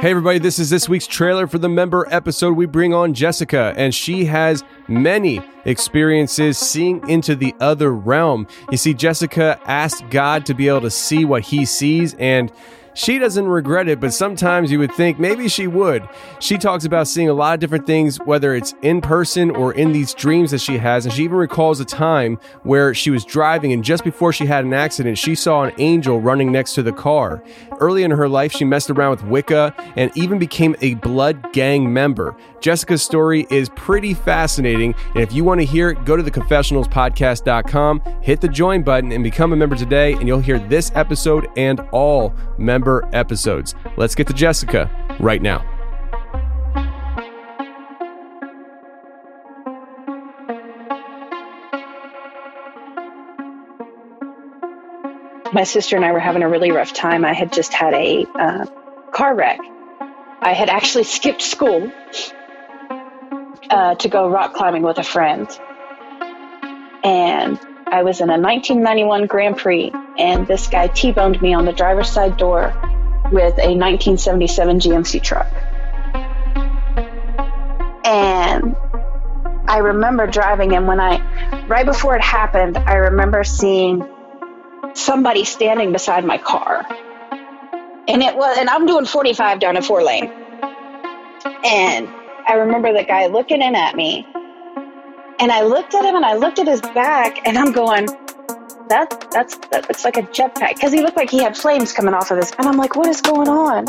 Hey, everybody, this is this week's trailer for the member episode. We bring on Jessica, and she has many experiences seeing into the other realm. You see, Jessica asked God to be able to see what he sees, and she doesn't regret it, but sometimes you would think maybe she would. She talks about seeing a lot of different things, whether it's in person or in these dreams that she has. And she even recalls a time where she was driving, and just before she had an accident, she saw an angel running next to the car. Early in her life, she messed around with Wicca and even became a blood gang member. Jessica's story is pretty fascinating, and if you want to hear it, go to theconfessionalspodcast.com, hit the join button, and become a member today, and you'll hear this episode and all member episodes. Let's get to Jessica right now. My sister and I were having a really rough time. I had just had a uh, car wreck. I had actually skipped school uh, to go rock climbing with a friend. And I was in a 1991 Grand Prix, and this guy T boned me on the driver's side door with a 1977 GMC truck. And I remember driving, and when I, right before it happened, I remember seeing somebody standing beside my car. And it was, and I'm doing 45 down a four lane. And I remember the guy looking in at me. And I looked at him and I looked at his back and I'm going, that that's that looks like a jetpack. Because he looked like he had flames coming off of his. and i'm like what is going on?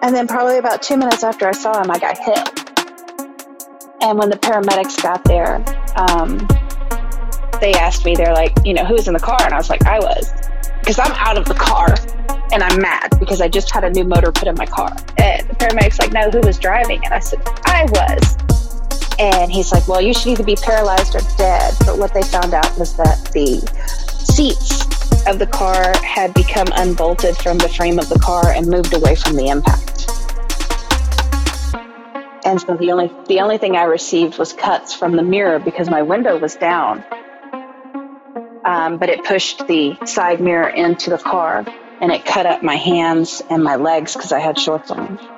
And then probably about two minutes after i saw him i got hit. And when the paramedics got there um, they asked me they're like you know who's in the car? And i was like i was. Because i'm out of the car and i'm mad because i just had a new motor put in my car. And paramedics like no who was driving and i said i was and he's like, well, you should either be paralyzed or dead. But what they found out was that the seats of the car had become unbolted from the frame of the car and moved away from the impact. And so the only the only thing I received was cuts from the mirror because my window was down. Um, but it pushed the side mirror into the car and it cut up my hands and my legs because I had shorts on.